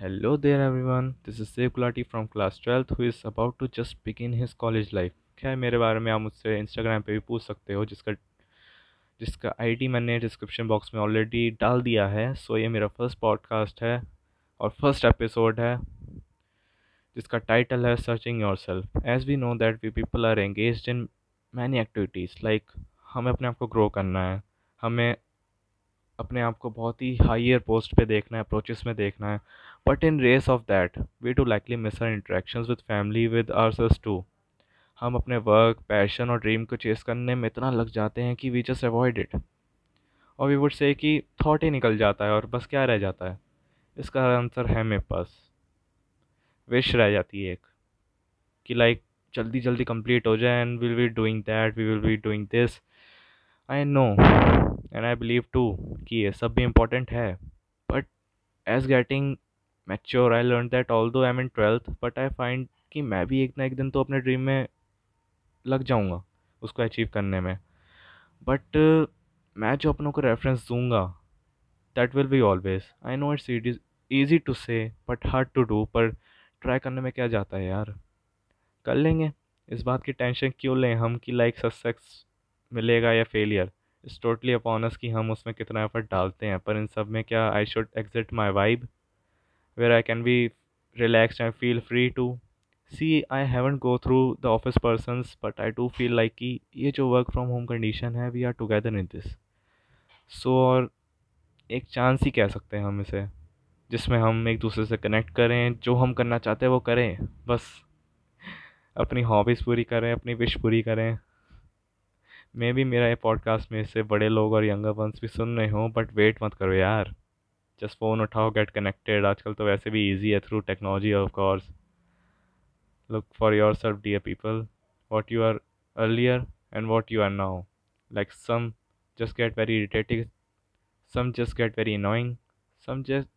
Hello there everyone, this is Sev Gulati from class 12th who is about to just begin his college life. खैर मेरे बारे में आप मुझसे Instagram पे भी पूछ सकते हो जिसका जिसका आईडी मैंने डिस्क्रिप्शन बॉक्स में ऑलरेडी डाल दिया है। सो ये मेरा फ़र्स्ट पॉडकास्ट है और फ़र्स्ट एपिसोड है जिसका टाइटल है searching yourself as we know that we people are engage in many activities like हमें अपने आप को ग्रो करना है हमें अपने आप को बहुत ही हाइयर पोस्ट पे देखना है अप्रोचेस में देखना है but in race of that we too likely miss our interaction with family with sauce too हम अपने वर्क पैशन और ड्रीम को चेस करने में इतना लग जाते हैं कि वी जस्ट अवॉइड इट और वी वुड से कि थॉट ही निकल जाता है और बस क्या रह जाता है? इसका आंसर है मेरे पास। विश रह जाती है एक। कि लाइक जल्दी जल्दी कंप्लीट हो जाए and will be doing that we will be doing this I know and I believe too कि ये सब भी इम्पोर्टेंट है but as getting mature I learn that although I am in twelfth but I find कि मैं भी एक ना एक दिन तो अपने ड्रीम में लग जाऊँगा उसको अचीव करने में। बट मैं जो अपनों को रेफरेंस दूँगा that will be always I know it's it is easy to say but hard to do पर ट्राई करने में क्या जाता है यार? कर लेंगे। इस बात की टेंशन क्यों लें हम कि लाइक सक्सेस मिलेगा या failure it's totally upon us कि हम उसमें कितना एफर्ट डालते हैं, पर इन सब में क्या I should exit my vibe where I can be relaxed and feel free to see I haven't go through the office persons but I do feel like कि ये जो वर्क फ्रॉम होम कंडीशन है we are together in this so और एक chance ही कह सकते हैं हम इसे, जिसमें हम एक दूसरे से कनेक्ट करें, जो हम करना चाहते हैं वो करें, बस। अपनी हॉबीज़ पूरी करें, अपनी विश पूरी करें। मे भी मेरा ये पॉडकास्ट में से बड़े लोग और यंगर वंस भी सुन रहे हो बट वेट मत करो यार। जस्ट फ़ोन उठाओ गेट कनेक्टेड आजकल तो वैसे भी ईजी है through technology of course look for your self dear people what you are earlier and what you are now like some just get very irritating some just get very annoying some just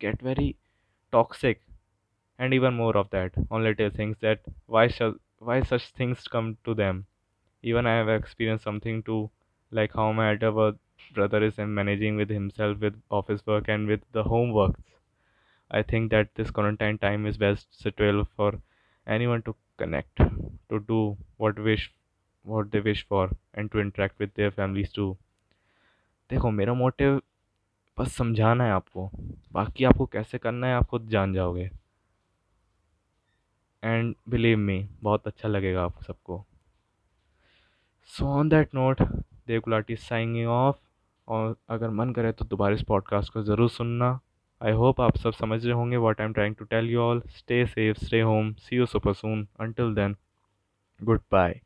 get very toxic and even more of that on little things that why shall why such things come to them even I have experienced something too, like how my elder brother is managing with himself with office work and with the homework. I think that this quarantine time is best suitable for anyone to connect, to do what wish, what they wish for, and to interact with their families too. देखो मेरा motive बस समझाना है आपको बाकी आपको कैसे करना है आप खुद जान जाओगे एंड बिलीव मी बहुत अच्छा लगेगा आप सबको so on that note Dev Gulati signing off और अगर मन करे तो दोबारा इस पॉडकास्ट को ज़रूर सुनना। आई होप आप सब समझ रहे होंगे what I am trying to tell you all stay safe stay home see you super soon until then goodbye